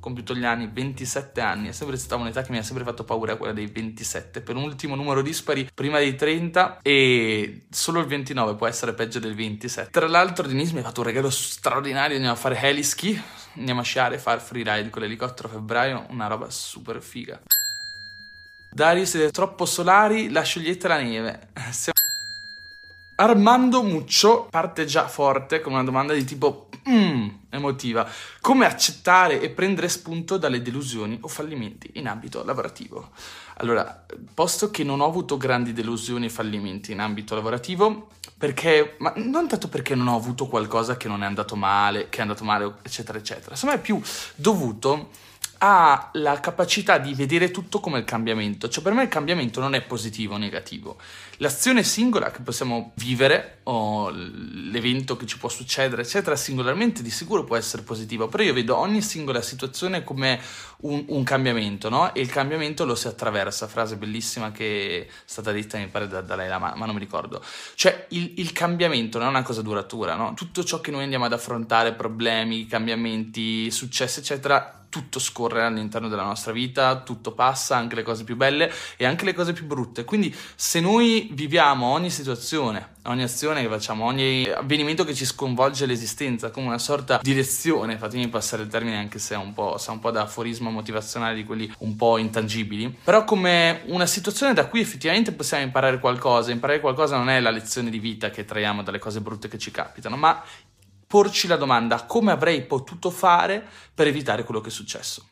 compiuto gli anni, 27 anni, è sempre stata un'età che mi ha sempre fatto paura, quella dei 27, per un ultimo numero dispari prima dei 30 e solo il 29 può essere peggio del 27. Tra l'altro Denise mi ha fatto un regalo straordinario, andiamo a fare heliski, andiamo a sciare, fare freeride con l'elicottero a febbraio, una roba super figa. Dario, siete troppo solari, la sciogliete la neve. Armando Muccio parte già forte con una domanda di tipo mm, emotiva. Come accettare e prendere spunto dalle delusioni o fallimenti in ambito lavorativo? Allora, posto che non ho avuto grandi delusioni e fallimenti in ambito lavorativo, perché, ma non tanto perché non ho avuto qualcosa che non è andato male, che è andato male, eccetera, eccetera, insomma è più dovuto ha la capacità di vedere tutto come il cambiamento, cioè per me il cambiamento non è positivo o negativo. L'azione singola che possiamo vivere o l'evento che ci può succedere, eccetera, singolarmente di sicuro può essere positivo, però io vedo ogni singola situazione come un, un cambiamento, no? E il cambiamento lo si attraversa, frase bellissima che è stata detta mi pare da Dalai Lama, ma non mi ricordo. Cioè il, il cambiamento non è una cosa duratura, no? Tutto ciò che noi andiamo ad affrontare, problemi, cambiamenti, successi, eccetera, tutto scorre all'interno della nostra vita, tutto passa, anche le cose più belle e anche le cose più brutte. Quindi se noi viviamo ogni situazione, ogni azione che facciamo, ogni avvenimento che ci sconvolge l'esistenza come una sorta di lezione, fatemi passare il termine anche se è un po', sa un po' da aforismo motivazionale di quelli un po' intangibili, però come una situazione da cui effettivamente possiamo imparare qualcosa, imparare qualcosa non è la lezione di vita che traiamo dalle cose brutte che ci capitano, ma porci la domanda come avrei potuto fare per evitare quello che è successo.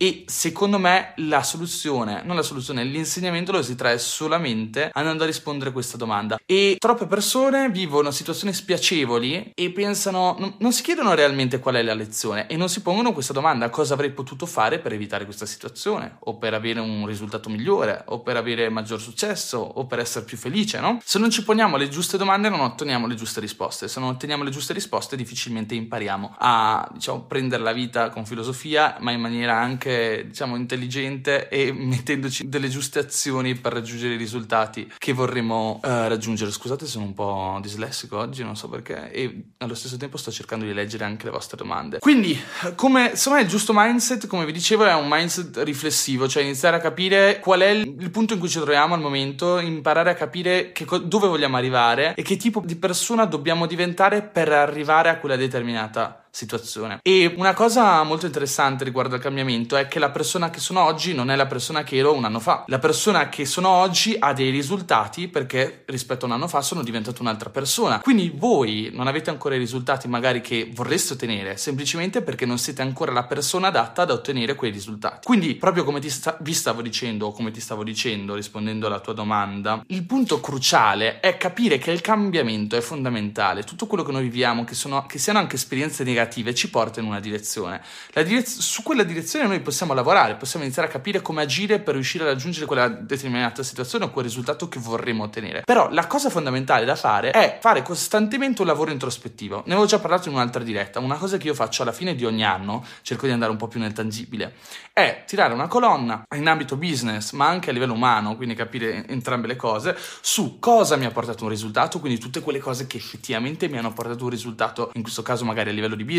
E secondo me la soluzione, non la soluzione, l'insegnamento lo si trae solamente andando a rispondere a questa domanda. E troppe persone vivono situazioni spiacevoli e pensano, non, non si chiedono realmente qual è la lezione e non si pongono questa domanda, cosa avrei potuto fare per evitare questa situazione o per avere un risultato migliore o per avere maggior successo o per essere più felice, no? Se non ci poniamo le giuste domande non otteniamo le giuste risposte, se non otteniamo le giuste risposte difficilmente impariamo a, diciamo, prendere la vita con filosofia ma in maniera anche anche diciamo intelligente e mettendoci delle giuste azioni per raggiungere i risultati che vorremmo uh, raggiungere. Scusate, sono un po' dislessico oggi, non so perché, e allo stesso tempo sto cercando di leggere anche le vostre domande. Quindi, come secondo me il giusto mindset, come vi dicevo, è un mindset riflessivo, cioè iniziare a capire qual è il punto in cui ci troviamo al momento, imparare a capire co- dove vogliamo arrivare e che tipo di persona dobbiamo diventare per arrivare a quella determinata situazione. E una cosa molto interessante riguardo al cambiamento è che la persona che sono oggi non è la persona che ero un anno fa. La persona che sono oggi ha dei risultati perché rispetto a un anno fa sono diventato un'altra persona. Quindi voi non avete ancora i risultati magari che vorreste ottenere, semplicemente perché non siete ancora la persona adatta ad ottenere quei risultati. Quindi, proprio come ti sta- vi stavo dicendo, o come ti stavo dicendo rispondendo alla tua domanda, il punto cruciale è capire che il cambiamento è fondamentale. Tutto quello che noi viviamo, che, sono, che siano anche esperienze negative, negative ci porta in una direzione. Direz- su quella direzione noi possiamo lavorare, possiamo iniziare a capire come agire per riuscire a raggiungere quella determinata situazione o quel risultato che vorremmo ottenere. Però la cosa fondamentale da fare è fare costantemente un lavoro introspettivo. Ne avevo già parlato in un'altra diretta. Una cosa che io faccio alla fine di ogni anno, cerco di andare un po' più nel tangibile, è tirare una colonna in ambito business, ma anche a livello umano, quindi capire entrambe le cose, su cosa mi ha portato un risultato, quindi tutte quelle cose che effettivamente mi hanno portato un risultato, in questo caso magari a livello di business,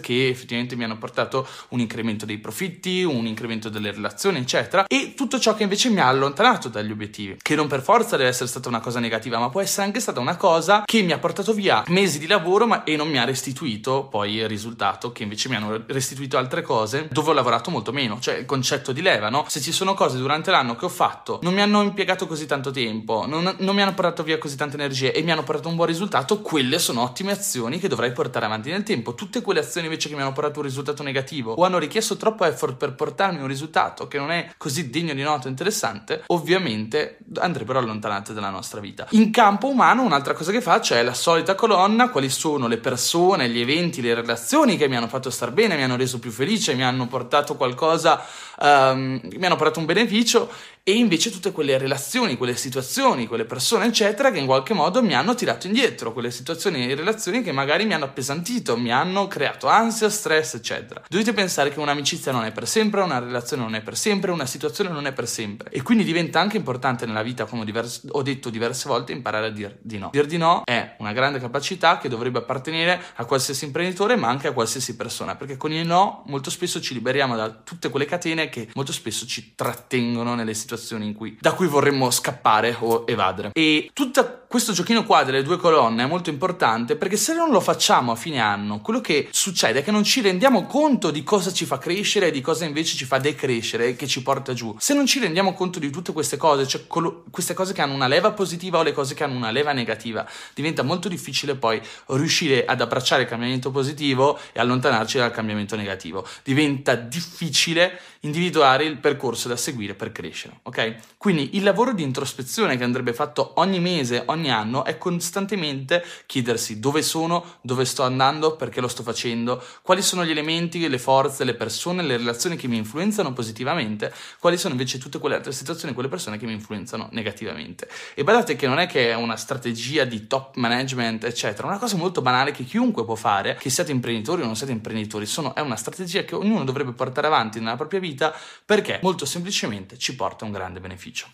che effettivamente mi hanno portato un incremento dei profitti, un incremento delle relazioni, eccetera, e tutto ciò che invece mi ha allontanato dagli obiettivi, che non per forza deve essere stata una cosa negativa, ma può essere anche stata una cosa che mi ha portato via mesi di lavoro ma, e non mi ha restituito poi il risultato, che invece mi hanno restituito altre cose dove ho lavorato molto meno cioè il concetto di leva, no? Se ci sono cose durante l'anno che ho fatto, non mi hanno impiegato così tanto tempo, non, non mi hanno portato via così tante energie e mi hanno portato un buon risultato, quelle sono ottime azioni che dovrai portare avanti nel tempo. Tutte quelle azioni invece che mi hanno portato un risultato negativo o hanno richiesto troppo effort per portarmi un risultato che non è così degno di nota interessante, ovviamente andrebbero allontanate dalla nostra vita. In campo umano, un'altra cosa che faccio è la solita colonna, quali sono le persone, gli eventi, le relazioni che mi hanno fatto star bene, mi hanno reso più felice, mi hanno portato qualcosa um, mi hanno portato un beneficio e invece tutte quelle relazioni, quelle situazioni, quelle persone, eccetera, che in qualche modo mi hanno tirato indietro, quelle situazioni e relazioni che magari mi hanno appesantito, mi hanno creato ansia, stress, eccetera. Dovete pensare che un'amicizia non è per sempre, una relazione non è per sempre, una situazione non è per sempre. E quindi diventa anche importante nella vita, come divers- ho detto diverse volte, imparare a dire di no. Dir di no è una grande capacità che dovrebbe appartenere a qualsiasi imprenditore, ma anche a qualsiasi persona, perché con il no molto spesso ci liberiamo da tutte quelle catene che molto spesso ci trattengono nelle situazioni in cui, da cui vorremmo scappare o evadere. E tutto questo giochino qua delle due colonne è molto importante perché se non lo facciamo a fine anno, quello che succede è che non ci rendiamo conto di cosa ci fa crescere e di cosa invece ci fa decrescere e che ci porta giù. Se non ci rendiamo conto di tutte queste cose, cioè colo- queste cose che hanno una leva positiva o le cose che hanno una leva negativa, diventa molto difficile poi riuscire ad abbracciare il cambiamento positivo e allontanarci dal cambiamento negativo. Diventa difficile individuare il percorso da seguire per crescere, ok? Quindi il lavoro di introspezione che andrebbe fatto ogni mese, ogni anno, è costantemente chiedersi dove sono, dove sto andando, perché lo sto facendo, quali sono gli elementi, le forze, le persone, le relazioni che mi influenzano positivamente, quali sono invece tutte quelle altre situazioni, quelle persone che mi influenzano negativamente. E badate che non è che è una strategia di top management, eccetera, una cosa molto banale che chiunque può fare, che siate imprenditori o non siate imprenditori, sono, è una strategia che ognuno dovrebbe portare avanti nella propria vita vita perché molto semplicemente ci porta un grande beneficio.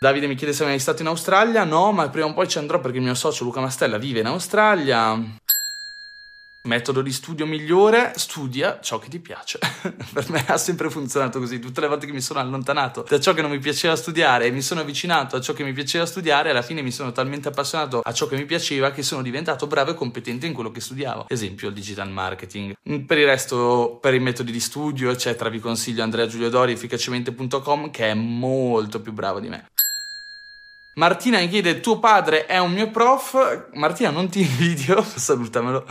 Davide mi chiede se mai stato in Australia, no, ma prima o poi ci andrò perché il mio socio Luca Mastella vive in Australia. Metodo di studio migliore, studia ciò che ti piace. per me ha sempre funzionato così. Tutte le volte che mi sono allontanato da ciò che non mi piaceva studiare e mi sono avvicinato a ciò che mi piaceva studiare, alla fine mi sono talmente appassionato a ciò che mi piaceva che sono diventato bravo e competente in quello che studiavo. Esempio, il digital marketing. Per il resto, per i metodi di studio, eccetera, vi consiglio Andrea Giulio Dori, efficacemente.com, che è molto più bravo di me. Martina mi chiede: Tuo padre è un mio prof? Martina, non ti invidio, salutamelo.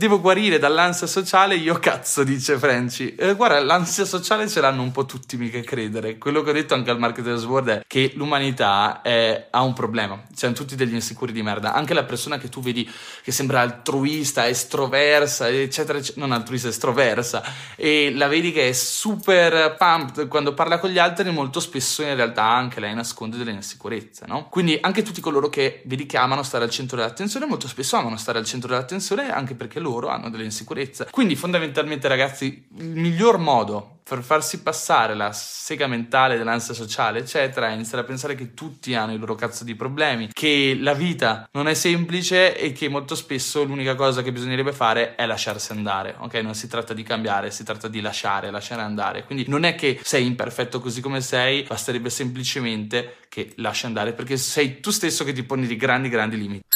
Devo guarire dall'ansia sociale, io cazzo, dice Franci. Eh, guarda, l'ansia sociale ce l'hanno un po' tutti, mica credere. Quello che ho detto anche al Marketers World è che l'umanità è, ha un problema. Siamo tutti degli insicuri di merda. Anche la persona che tu vedi che sembra altruista, estroversa, eccetera, eccetera non altruista, estroversa, e la vedi che è super pumped quando parla con gli altri, molto spesso in realtà anche lei nasconde delle insicurezze, no? Quindi anche tutti coloro che vedi che amano stare al centro dell'attenzione, molto spesso amano stare al centro dell'attenzione anche perché loro hanno delle insicurezze. Quindi fondamentalmente ragazzi, il miglior modo per farsi passare la sega mentale dell'ansia sociale, eccetera, è iniziare a pensare che tutti hanno i loro cazzo di problemi, che la vita non è semplice e che molto spesso l'unica cosa che bisognerebbe fare è lasciarsi andare, ok? Non si tratta di cambiare, si tratta di lasciare, lasciare andare. Quindi non è che sei imperfetto così come sei, basterebbe semplicemente che lasci andare perché sei tu stesso che ti poni dei grandi, grandi limiti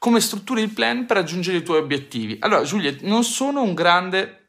come strutturi il plan per raggiungere i tuoi obiettivi. Allora, Giuliet, non sono un grande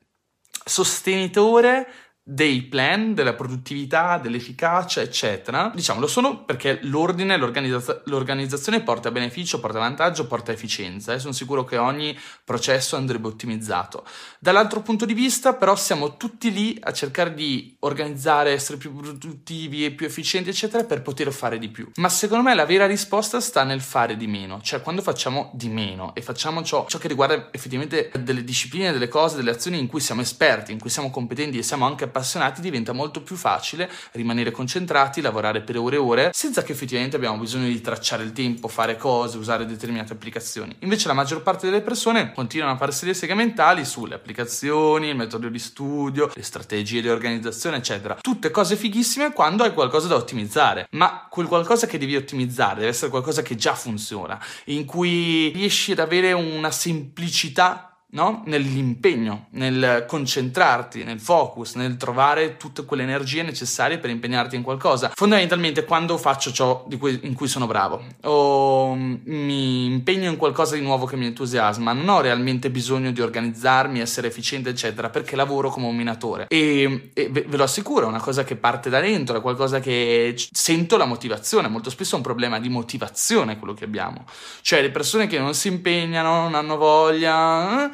sostenitore dei plan, della produttività, dell'efficacia, eccetera. Diciamo, lo sono perché l'ordine, l'organizza- l'organizzazione porta beneficio, porta vantaggio, porta efficienza e sono sicuro che ogni processo andrebbe ottimizzato. Dall'altro punto di vista, però, siamo tutti lì a cercare di organizzare, essere più produttivi e più efficienti, eccetera, per poter fare di più. Ma secondo me la vera risposta sta nel fare di meno, cioè quando facciamo di meno e facciamo ciò, ciò che riguarda effettivamente delle discipline, delle cose, delle azioni in cui siamo esperti, in cui siamo competenti e siamo anche appassionati diventa molto più facile rimanere concentrati, lavorare per ore e ore, senza che effettivamente abbiamo bisogno di tracciare il tempo, fare cose, usare determinate applicazioni. Invece la maggior parte delle persone continuano a farsi le seghe mentali sulle applicazioni, il metodo di studio, le strategie di organizzazione, eccetera. Tutte cose fighissime quando hai qualcosa da ottimizzare, ma quel qualcosa che devi ottimizzare deve essere qualcosa che già funziona, in cui riesci ad avere una semplicità no? nell'impegno, nel concentrarti, nel focus, nel trovare tutte quelle energie necessarie per impegnarti in qualcosa. Fondamentalmente quando faccio ciò cui, in cui sono bravo o mi impegno in qualcosa di nuovo che mi entusiasma, non ho realmente bisogno di organizzarmi, essere efficiente, eccetera, perché lavoro come un minatore. E, e ve lo assicuro, è una cosa che parte da dentro, è qualcosa che sento la motivazione. Molto spesso è un problema di motivazione quello che abbiamo. Cioè le persone che non si impegnano, non hanno voglia...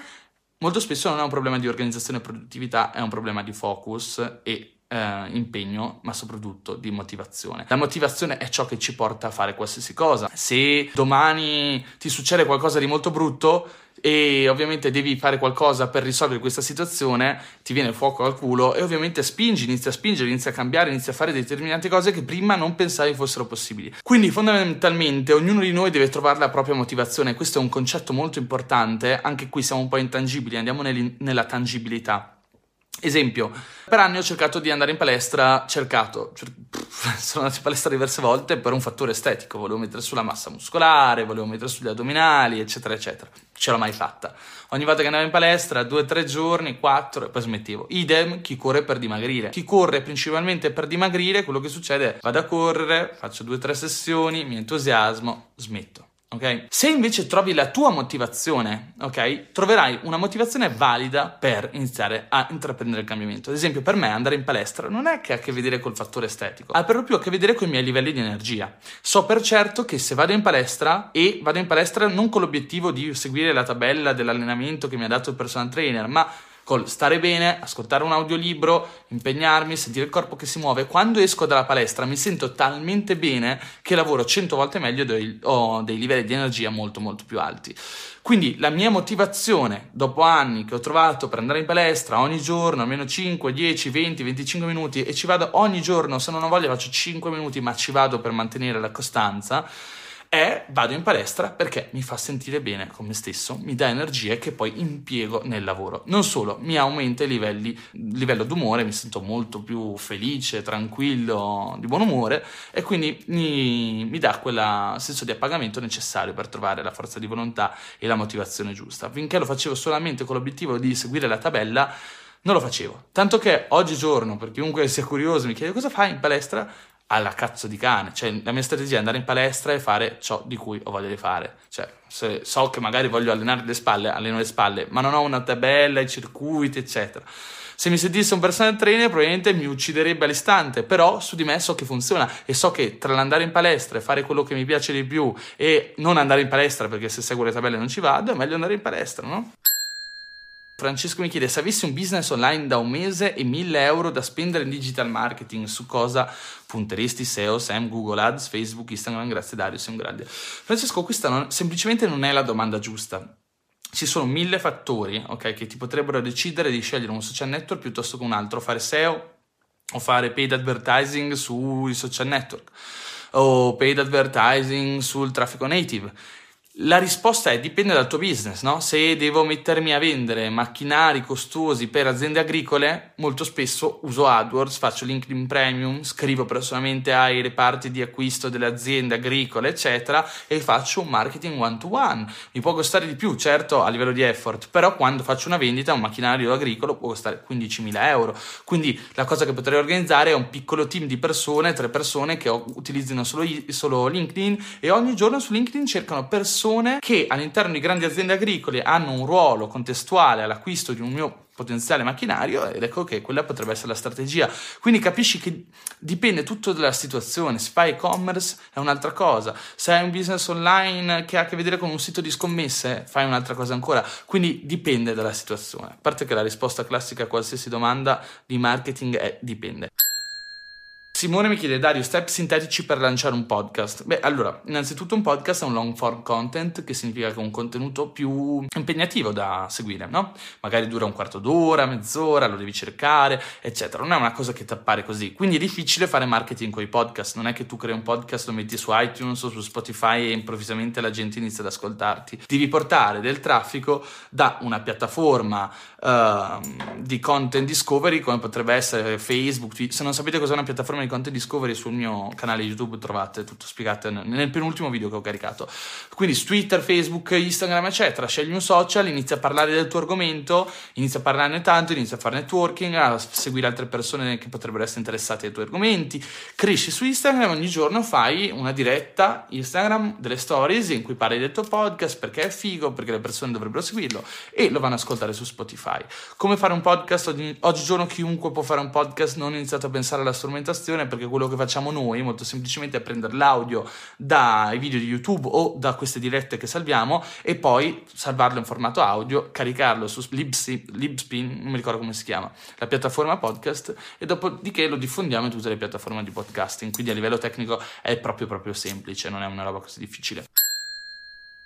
Molto spesso non è un problema di organizzazione e produttività, è un problema di focus e eh, impegno, ma soprattutto di motivazione. La motivazione è ciò che ci porta a fare qualsiasi cosa. Se domani ti succede qualcosa di molto brutto, e ovviamente devi fare qualcosa per risolvere questa situazione, ti viene il fuoco al culo e ovviamente spingi, inizi a spingere, inizi a cambiare, inizi a fare determinate cose che prima non pensavi fossero possibili. Quindi fondamentalmente ognuno di noi deve trovare la propria motivazione, questo è un concetto molto importante, anche qui siamo un po' intangibili, andiamo nella tangibilità. Esempio, per anni ho cercato di andare in palestra, cercato, cer- sono andato in palestra diverse volte per un fattore estetico, volevo mettere sulla massa muscolare, volevo mettere sugli addominali, eccetera, eccetera. Ce l'ho mai fatta. Ogni volta che andavo in palestra, due tre giorni, quattro, e poi smettevo. Idem chi corre per dimagrire. Chi corre principalmente per dimagrire, quello che succede è vado a correre, faccio due tre sessioni, mi entusiasmo, smetto. Ok? Se invece trovi la tua motivazione, ok? Troverai una motivazione valida per iniziare a intraprendere il cambiamento. Ad esempio, per me andare in palestra non è che ha a che vedere col fattore estetico, ha per lo più a che vedere con i miei livelli di energia. So per certo che se vado in palestra e vado in palestra non con l'obiettivo di seguire la tabella dell'allenamento che mi ha dato il personal trainer, ma col stare bene, ascoltare un audiolibro, impegnarmi, sentire il corpo che si muove. Quando esco dalla palestra mi sento talmente bene che lavoro 100 volte meglio e ho dei livelli di energia molto molto più alti. Quindi la mia motivazione dopo anni che ho trovato per andare in palestra ogni giorno, almeno 5, 10, 20, 25 minuti e ci vado ogni giorno, se non ho voglia faccio 5 minuti ma ci vado per mantenere la costanza, è vado in palestra perché mi fa sentire bene con me stesso, mi dà energie che poi impiego nel lavoro. Non solo, mi aumenta il livelli, livello d'umore, mi sento molto più felice, tranquillo, di buon umore e quindi mi, mi dà quel senso di appagamento necessario per trovare la forza di volontà e la motivazione giusta. Finché lo facevo solamente con l'obiettivo di seguire la tabella, non lo facevo. Tanto che oggigiorno, per chiunque sia curioso, mi chiede cosa fai in palestra, alla cazzo di cane. Cioè, la mia strategia è andare in palestra e fare ciò di cui ho voglia di fare. Cioè, se so che magari voglio allenare le spalle, alleno le spalle, ma non ho una tabella, i circuiti, eccetera. Se mi sentisse un personal trainer, probabilmente mi ucciderebbe all'istante, però su di me so che funziona e so che tra l'andare in palestra e fare quello che mi piace di più e non andare in palestra perché se seguo le tabelle non ci vado, è meglio andare in palestra, no? Francesco mi chiede se avessi un business online da un mese e 1000 euro da spendere in digital marketing, su cosa punteresti SEO, SEM, Google Ads, Facebook, Instagram? Grazie Dario, sei un grande. Francesco, questa non, semplicemente non è la domanda giusta. Ci sono mille fattori okay, che ti potrebbero decidere di scegliere un social network piuttosto che un altro, fare SEO o fare paid advertising sui social network o paid advertising sul traffico native la risposta è dipende dal tuo business, no? Se devo mettermi a vendere macchinari costosi per aziende agricole, molto spesso uso AdWords, faccio LinkedIn Premium, scrivo personalmente ai reparti di acquisto delle aziende agricole, eccetera, e faccio un marketing one to one. Mi può costare di più, certo, a livello di effort, però quando faccio una vendita, un macchinario agricolo può costare 15.000 euro. Quindi la cosa che potrei organizzare è un piccolo team di persone, tre persone che utilizzino solo, solo LinkedIn e ogni giorno su LinkedIn cercano persone persone che all'interno di grandi aziende agricole hanno un ruolo contestuale all'acquisto di un mio potenziale macchinario ed ecco che quella potrebbe essere la strategia. Quindi capisci che dipende tutto dalla situazione. Se fai e-commerce è un'altra cosa, se hai un business online che ha a che vedere con un sito di scommesse fai un'altra cosa ancora. Quindi dipende dalla situazione. A parte che la risposta classica a qualsiasi domanda di marketing è dipende. Simone mi chiede, Dario, step sintetici per lanciare un podcast. Beh, allora, innanzitutto un podcast è un long form content, che significa che è un contenuto più impegnativo da seguire, no? Magari dura un quarto d'ora, mezz'ora, lo devi cercare, eccetera. Non è una cosa che ti appare così. Quindi è difficile fare marketing con i podcast. Non è che tu crei un podcast, lo metti su iTunes o su Spotify e improvvisamente la gente inizia ad ascoltarti. Devi portare del traffico da una piattaforma uh, di content discovery, come potrebbe essere Facebook. Se non sapete cos'è una piattaforma di di content discovery sul mio canale YouTube trovate tutto spiegato nel penultimo video che ho caricato. Quindi su Twitter, Facebook, Instagram, eccetera, scegli un social, inizia a parlare del tuo argomento, inizia a parlarne tanto, inizia a fare networking, a seguire altre persone che potrebbero essere interessate ai tuoi argomenti, cresci su Instagram, ogni giorno fai una diretta Instagram delle stories in cui parli del tuo podcast perché è figo, perché le persone dovrebbero seguirlo e lo vanno ad ascoltare su Spotify. Come fare un podcast? Oggi, oggigiorno chiunque può fare un podcast, non ho iniziato a pensare alla strumentazione visualizzazione perché quello che facciamo noi molto semplicemente è prendere l'audio dai video di YouTube o da queste dirette che salviamo e poi salvarlo in formato audio, caricarlo su Libspin, non mi ricordo come si chiama, la piattaforma podcast e dopodiché lo diffondiamo in tutte le piattaforme di podcasting, quindi a livello tecnico è proprio proprio semplice, non è una roba così difficile.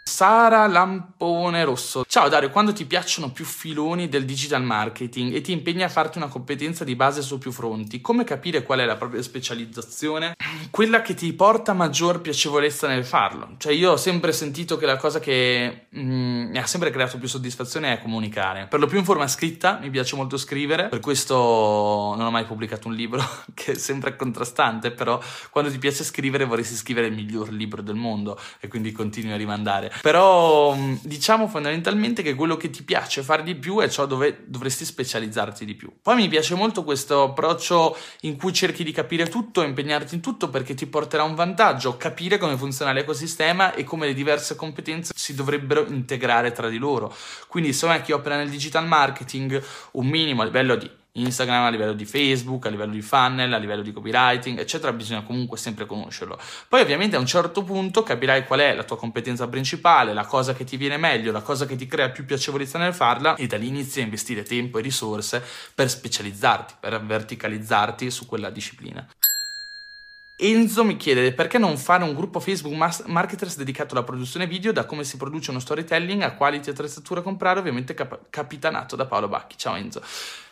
Sara Lampone Rosso. Ciao Dario, quando ti piacciono più filoni del digital marketing e ti impegni a farti una competenza di base su più fronti, come capire qual è la propria specializzazione? Quella che ti porta maggior piacevolezza nel farlo. Cioè io ho sempre sentito che la cosa che mm, mi ha sempre creato più soddisfazione è comunicare. Per lo più in forma scritta, mi piace molto scrivere, per questo non ho mai pubblicato un libro, che è sempre contrastante, però quando ti piace scrivere vorresti scrivere il miglior libro del mondo e quindi continui a rimandare. Però mm, diciamo fondamentalmente che quello che ti piace fare di più è ciò dove dovresti specializzarti di più. Poi mi piace molto questo approccio in cui cerchi di capire tutto, impegnarti in tutto perché ti porterà un vantaggio, capire come funziona l'ecosistema e come le diverse competenze si dovrebbero integrare tra di loro. Quindi me chi opera nel digital marketing un minimo a livello di Instagram, a livello di Facebook, a livello di funnel, a livello di copywriting, eccetera, bisogna comunque sempre conoscerlo. Poi ovviamente a un certo punto capirai qual è la tua competenza principale, la cosa che ti viene meglio, la cosa che ti crea più piacevolezza nel farla e da lì inizi a investire tempo e risorse per specializzarti, per verticalizzarti su quella disciplina. Enzo mi chiede perché non fare un gruppo Facebook Marketers dedicato alla produzione video, da come si produce uno storytelling, a quali attrezzatura comprare, ovviamente cap- capitanato da Paolo Bacchi. Ciao Enzo.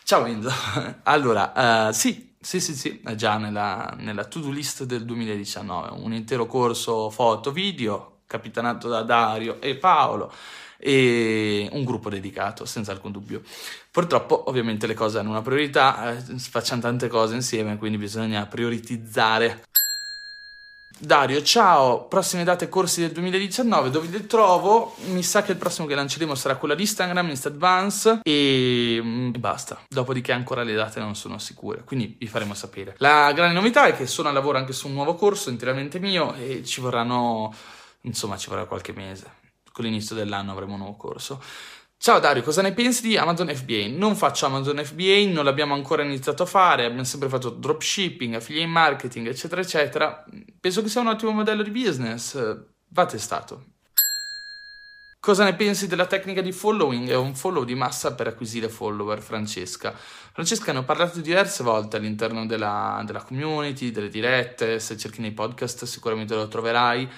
Ciao Enzo. allora, uh, sì, sì, sì, sì, è già nella, nella to-do list del 2019, un intero corso foto, video, capitanato da Dario e Paolo e un gruppo dedicato, senza alcun dubbio. Purtroppo, ovviamente, le cose hanno una priorità, eh, facciamo tante cose insieme, quindi bisogna prioritizzare Dario, ciao, prossime date corsi del 2019, dove li trovo? Mi sa che il prossimo che lanceremo sarà quello di Instagram, Insta Advance e, mm, e basta. Dopodiché ancora le date non sono sicure, quindi vi faremo sapere. La grande novità è che sono a lavoro anche su un nuovo corso interamente mio e ci vorranno, insomma, ci vorrà qualche mese. Con l'inizio dell'anno avremo un nuovo corso. Ciao Dario, cosa ne pensi di Amazon FBA? Non faccio Amazon FBA, non l'abbiamo ancora iniziato a fare, abbiamo sempre fatto dropshipping, affiliate marketing, eccetera, eccetera. Penso che sia un ottimo modello di business, va testato. Cosa ne pensi della tecnica di following? È un follow di massa per acquisire follower, Francesca. Francesca, ne ho parlato diverse volte all'interno della, della community, delle dirette, se cerchi nei podcast sicuramente lo troverai.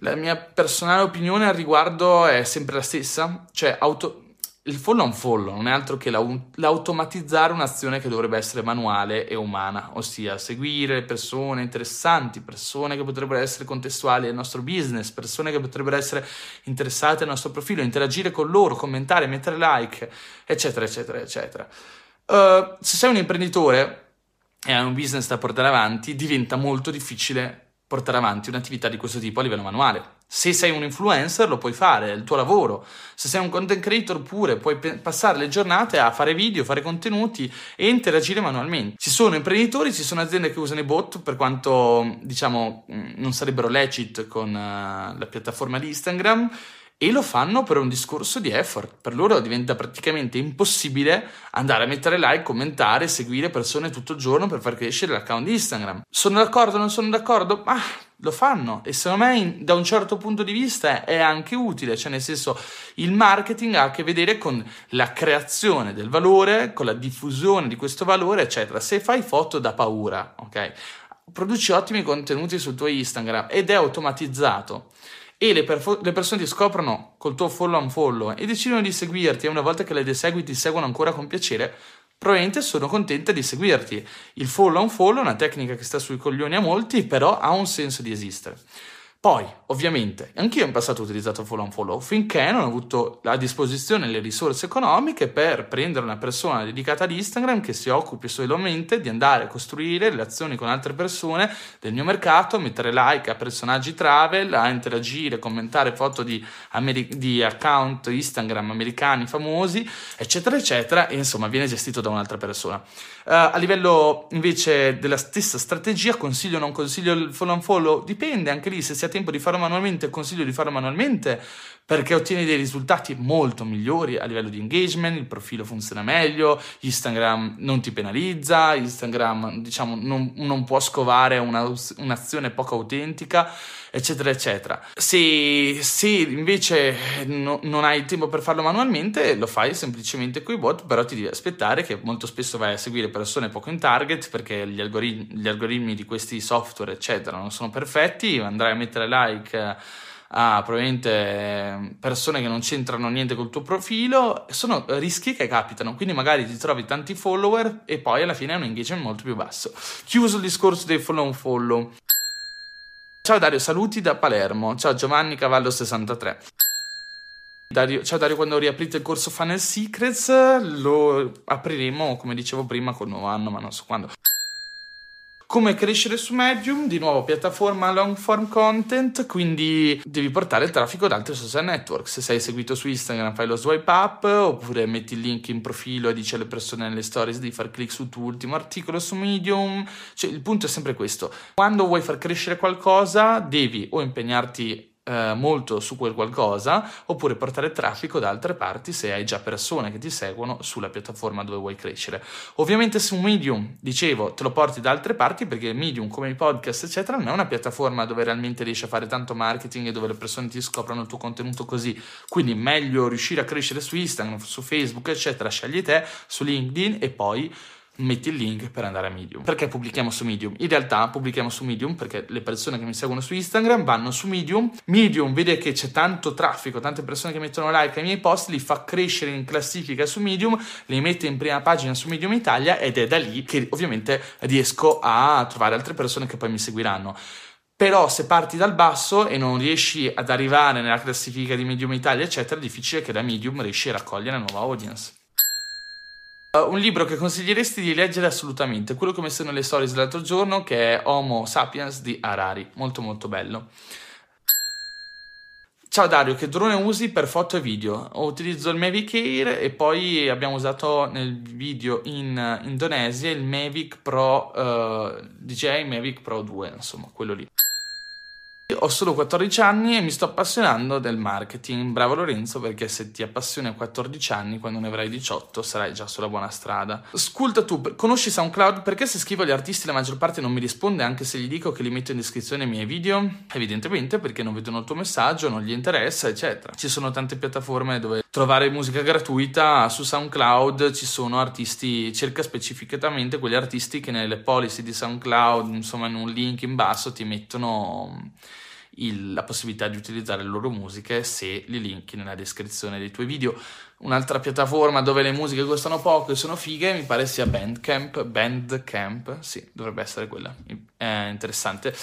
La mia personale opinione al riguardo è sempre la stessa, cioè auto... il follow on follow non è altro che l'automatizzare un'azione che dovrebbe essere manuale e umana, ossia seguire persone interessanti, persone che potrebbero essere contestuali al nostro business, persone che potrebbero essere interessate al nostro profilo, interagire con loro, commentare, mettere like, eccetera, eccetera, eccetera. Uh, se sei un imprenditore e hai un business da portare avanti, diventa molto difficile portare avanti un'attività di questo tipo a livello manuale. Se sei un influencer lo puoi fare, è il tuo lavoro. Se sei un content creator pure puoi pe- passare le giornate a fare video, fare contenuti e interagire manualmente. Ci sono imprenditori, ci sono aziende che usano i bot per quanto diciamo non sarebbero legit con uh, la piattaforma di Instagram e lo fanno per un discorso di effort. Per loro diventa praticamente impossibile andare a mettere like, commentare, seguire persone tutto il giorno per far crescere l'account di Instagram. Sono d'accordo non sono d'accordo? Ma lo fanno e secondo me da un certo punto di vista è anche utile, cioè nel senso il marketing ha a che vedere con la creazione del valore, con la diffusione di questo valore, eccetera. Se fai foto da paura, ok? Produci ottimi contenuti sul tuo Instagram ed è automatizzato e le, perf- le, persone ti scoprono col tuo follow on follow e decidono di seguirti e una volta che le desegui ti seguono ancora con piacere, probabilmente sono contente di seguirti. Il follow on follow è una tecnica che sta sui coglioni a molti, però ha un senso di esistere. Poi, ovviamente, anch'io in passato ho utilizzato follow on follow finché non ho avuto a disposizione le risorse economiche per prendere una persona dedicata ad Instagram che si occupi solamente di andare a costruire relazioni con altre persone del mio mercato, mettere like a personaggi travel, a interagire, commentare foto di, Ameri- di account Instagram americani famosi, eccetera, eccetera, e insomma viene gestito da un'altra persona. Uh, a livello invece della stessa strategia, consiglio o non consiglio il follow on follow? Dipende, anche lì se siete tempo di farlo manualmente, consiglio di farlo manualmente perché ottieni dei risultati molto migliori a livello di engagement, il profilo funziona meglio, Instagram non ti penalizza, Instagram diciamo non, non può scovare una, un'azione poco autentica, eccetera, eccetera. Se, se invece no, non hai il tempo per farlo manualmente, lo fai semplicemente con i bot, però ti devi aspettare che molto spesso vai a seguire persone poco in target perché gli algoritmi, gli algoritmi di questi software, eccetera, non sono perfetti, andrai a mettere like a probabilmente ehm, persone che non c'entrano niente col tuo profilo, sono rischi che capitano, quindi magari ti trovi tanti follower e poi alla fine hai un engagement molto più basso. Chiuso il discorso dei follow on follow. Ciao Dario, saluti da Palermo. Ciao Giovanni Cavallo 63. Dario, ciao Dario, quando riaprite il corso Funnel Secrets lo apriremo, come dicevo prima, col nuovo anno, ma non so quando. Come crescere su Medium, di nuovo piattaforma long form content, quindi devi portare il traffico da altri social network. Se sei seguito su Instagram fai lo swipe up oppure metti il link in profilo e dici alle persone nelle stories di far click sul tuo ultimo articolo su Medium. Cioè il punto è sempre questo. Quando vuoi far crescere qualcosa devi o impegnarti eh, molto su quel qualcosa oppure portare traffico da altre parti se hai già persone che ti seguono sulla piattaforma dove vuoi crescere. Ovviamente su Medium, dicevo, te lo porti da altre parti perché Medium come i podcast eccetera non è una piattaforma dove realmente riesci a fare tanto marketing e dove le persone ti scoprono il tuo contenuto così, quindi meglio riuscire a crescere su Instagram, su Facebook eccetera, scegli te, su LinkedIn e poi metti il link per andare a Medium. Perché pubblichiamo su Medium? In realtà pubblichiamo su Medium perché le persone che mi seguono su Instagram vanno su Medium, Medium vede che c'è tanto traffico, tante persone che mettono like ai miei post, li fa crescere in classifica su Medium, li mette in prima pagina su Medium Italia ed è da lì che ovviamente riesco a trovare altre persone che poi mi seguiranno. Però se parti dal basso e non riesci ad arrivare nella classifica di Medium Italia, eccetera, è difficile che da Medium riesci a raccogliere una nuova audience. Uh, un libro che consiglieresti di leggere assolutamente, quello che ho messo nelle stories l'altro giorno, che è Homo Sapiens di Harari, molto molto bello. Ciao Dario, che drone usi per foto e video? Utilizzo il Mavic Air e poi abbiamo usato nel video in Indonesia il Mavic Pro uh, DJI Mavic Pro 2, insomma, quello lì. Ho solo 14 anni e mi sto appassionando del marketing. Bravo Lorenzo, perché se ti appassioni a 14 anni, quando ne avrai 18, sarai già sulla buona strada. Sculta tu, conosci SoundCloud? Perché se scrivo agli artisti la maggior parte non mi risponde, anche se gli dico che li metto in descrizione ai miei video? Evidentemente perché non vedono il tuo messaggio, non gli interessa, eccetera. Ci sono tante piattaforme dove trovare musica gratuita. Su SoundCloud ci sono artisti, cerca specificatamente quegli artisti che nelle policy di SoundCloud, insomma, in un link in basso ti mettono il, la possibilità di utilizzare le loro musiche se li linki nella descrizione dei tuoi video. Un'altra piattaforma dove le musiche costano poco e sono fighe mi pare sia Bandcamp. Bandcamp, sì, dovrebbe essere quella. È interessante.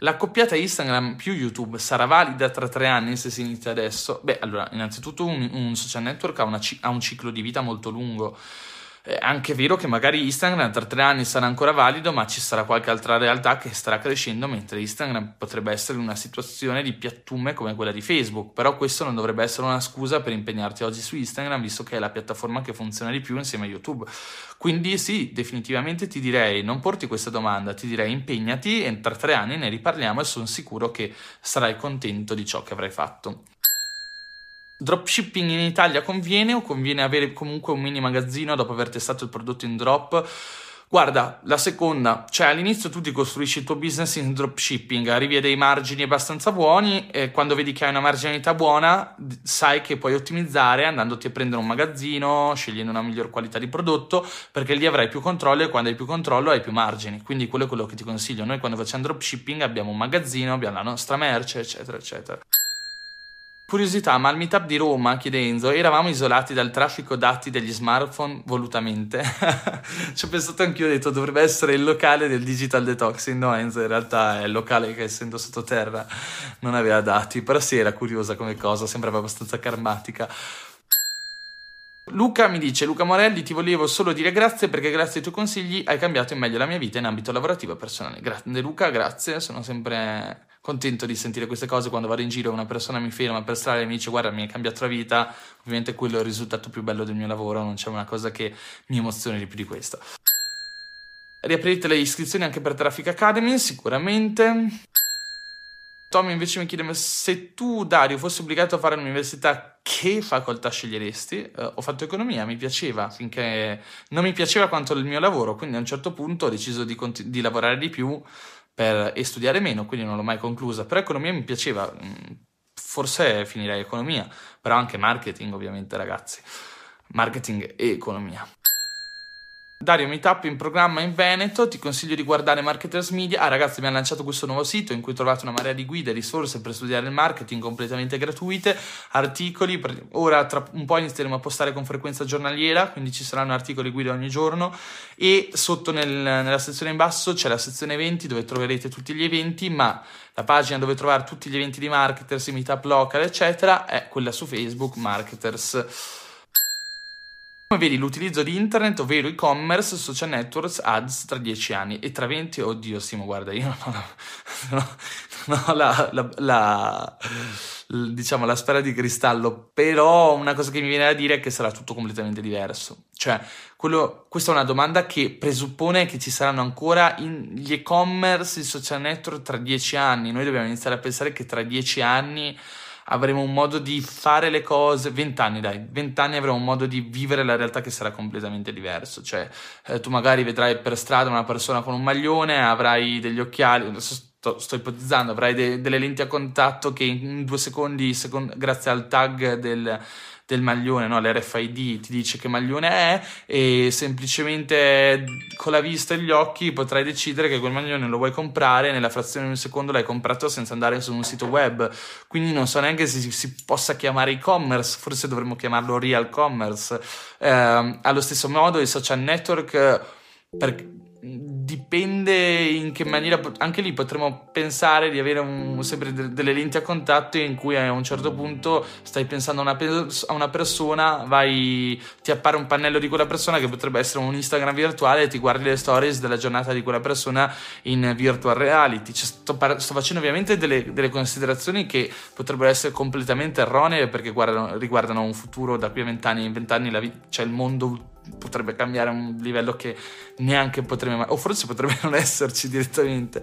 L'accoppiata Instagram più YouTube sarà valida tra tre anni se si inizia adesso? Beh, allora, innanzitutto un, un social network ha, una, ha un ciclo di vita molto lungo è anche vero che magari Instagram tra tre anni sarà ancora valido, ma ci sarà qualche altra realtà che starà crescendo, mentre Instagram potrebbe essere una situazione di piattume come quella di Facebook. Però questo non dovrebbe essere una scusa per impegnarti oggi su Instagram, visto che è la piattaforma che funziona di più insieme a YouTube. Quindi sì, definitivamente ti direi, non porti questa domanda, ti direi impegnati e tra tre anni ne riparliamo e sono sicuro che sarai contento di ciò che avrai fatto. Dropshipping in Italia conviene o conviene avere comunque un mini magazzino dopo aver testato il prodotto in drop? Guarda, la seconda, cioè all'inizio tu ti costruisci il tuo business in dropshipping, arrivi a dei margini abbastanza buoni e quando vedi che hai una marginalità buona sai che puoi ottimizzare andandoti a prendere un magazzino, scegliendo una miglior qualità di prodotto, perché lì avrai più controllo e quando hai più controllo hai più margini. Quindi quello è quello che ti consiglio. Noi quando facciamo dropshipping abbiamo un magazzino, abbiamo la nostra merce, eccetera, eccetera. Curiosità, ma al meetup di Roma, chiede Enzo, eravamo isolati dal traffico dati degli smartphone volutamente? Ci ho pensato anch'io, ho detto dovrebbe essere il locale del digital detoxing, no Enzo, in realtà è il locale che essendo sottoterra non aveva dati, però sì era curiosa come cosa, sembrava abbastanza karmatica. Luca mi dice, Luca Morelli, ti volevo solo dire grazie perché grazie ai tuoi consigli hai cambiato in meglio la mia vita in ambito lavorativo e personale. Grande Luca, grazie, sono sempre contento di sentire queste cose quando vado in giro e una persona mi ferma per strada e mi dice guarda mi hai cambiato la vita, ovviamente quello è il risultato più bello del mio lavoro, non c'è una cosa che mi emozioni di più di questo. Riaprite le iscrizioni anche per Traffic Academy, sicuramente. Tommy invece mi chiede se tu, Dario, fossi obbligato a fare l'università, che facoltà sceglieresti? Uh, ho fatto economia, mi piaceva, finché non mi piaceva quanto il mio lavoro, quindi a un certo punto ho deciso di, continu- di lavorare di più per, e studiare meno, quindi non l'ho mai conclusa. Però economia mi piaceva, mm, forse finirei economia, però anche marketing ovviamente ragazzi, marketing e economia. Dario Meetup in programma in Veneto, ti consiglio di guardare Marketers Media. Ah ragazzi, abbiamo lanciato questo nuovo sito in cui trovate una marea di guide e risorse per studiare il marketing completamente gratuite, articoli, ora tra un po' inizieremo a postare con frequenza giornaliera, quindi ci saranno articoli guida ogni giorno e sotto nel, nella sezione in basso c'è la sezione eventi dove troverete tutti gli eventi, ma la pagina dove trovare tutti gli eventi di Marketers, Meetup local eccetera è quella su Facebook Marketers. Come vedi l'utilizzo di internet, ovvero e-commerce, social networks, ads tra 10 anni e tra 20, oddio Simo, guarda, io non ho la, non ho la, la, la, diciamo, la sfera di cristallo, però una cosa che mi viene da dire è che sarà tutto completamente diverso. Cioè, quello, questa è una domanda che presuppone che ci saranno ancora gli e-commerce, i social network tra 10 anni. Noi dobbiamo iniziare a pensare che tra 10 anni avremo un modo di fare le cose, vent'anni dai, vent'anni avremo un modo di vivere la realtà che sarà completamente diverso, cioè eh, tu magari vedrai per strada una persona con un maglione, avrai degli occhiali, sto, sto ipotizzando, avrai de, delle lenti a contatto che in due secondi, secondo, grazie al tag del del maglione, no? l'RFID ti dice che maglione è e semplicemente con la vista e gli occhi potrai decidere che quel maglione lo vuoi comprare nella frazione di un secondo l'hai comprato senza andare su un sito web quindi non so neanche se si, possa chiamare e-commerce forse dovremmo chiamarlo real commerce eh, allo stesso modo i social network per, dipende in che maniera anche lì potremmo pensare di avere un, sempre delle lenti a contatto in cui a un certo punto stai pensando a una, pers- a una, persona vai ti appare un pannello di quella persona che potrebbe essere un Instagram virtuale e ti guardi le stories della giornata di quella persona in virtual reality. Cioè, sto, par- sto, facendo ovviamente delle, delle, considerazioni che potrebbero essere completamente erronee perché guardano, riguardano un futuro da qui a vent'anni in vent'anni vi- cioè il mondo potrebbe cambiare a un livello che neanche potremmo mai, o forse potrebbe non esserci direttamente.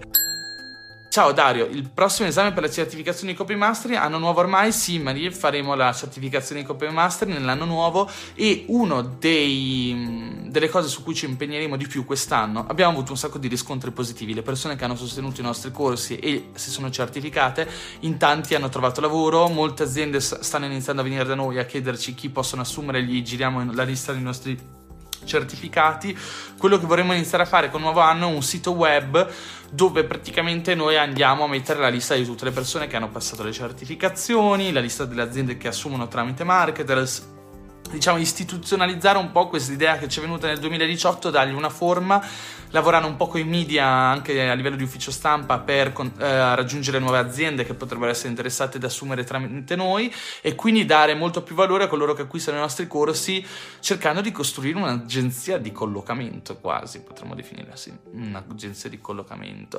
Ciao Dario, il prossimo esame per la certificazione di Copy Master, anno nuovo ormai, sì, ma lì faremo la certificazione di Copy Master nell'anno nuovo. E una delle cose su cui ci impegneremo di più quest'anno, abbiamo avuto un sacco di riscontri positivi, le persone che hanno sostenuto i nostri corsi e si sono certificate, in tanti hanno trovato lavoro, molte aziende stanno iniziando a venire da noi a chiederci chi possono assumere, gli giriamo la lista dei nostri certificati, quello che vorremmo iniziare a fare con il nuovo anno è un sito web dove praticamente noi andiamo a mettere la lista di tutte le persone che hanno passato le certificazioni, la lista delle aziende che assumono tramite marketers, diciamo, istituzionalizzare un po' questa idea che ci è venuta nel 2018, dargli una forma, lavorare un po' con i media anche a livello di ufficio stampa per eh, raggiungere nuove aziende che potrebbero essere interessate ad assumere tramite noi e quindi dare molto più valore a coloro che acquistano i nostri corsi cercando di costruire un'agenzia di collocamento quasi, potremmo definirla sì, un'agenzia di collocamento.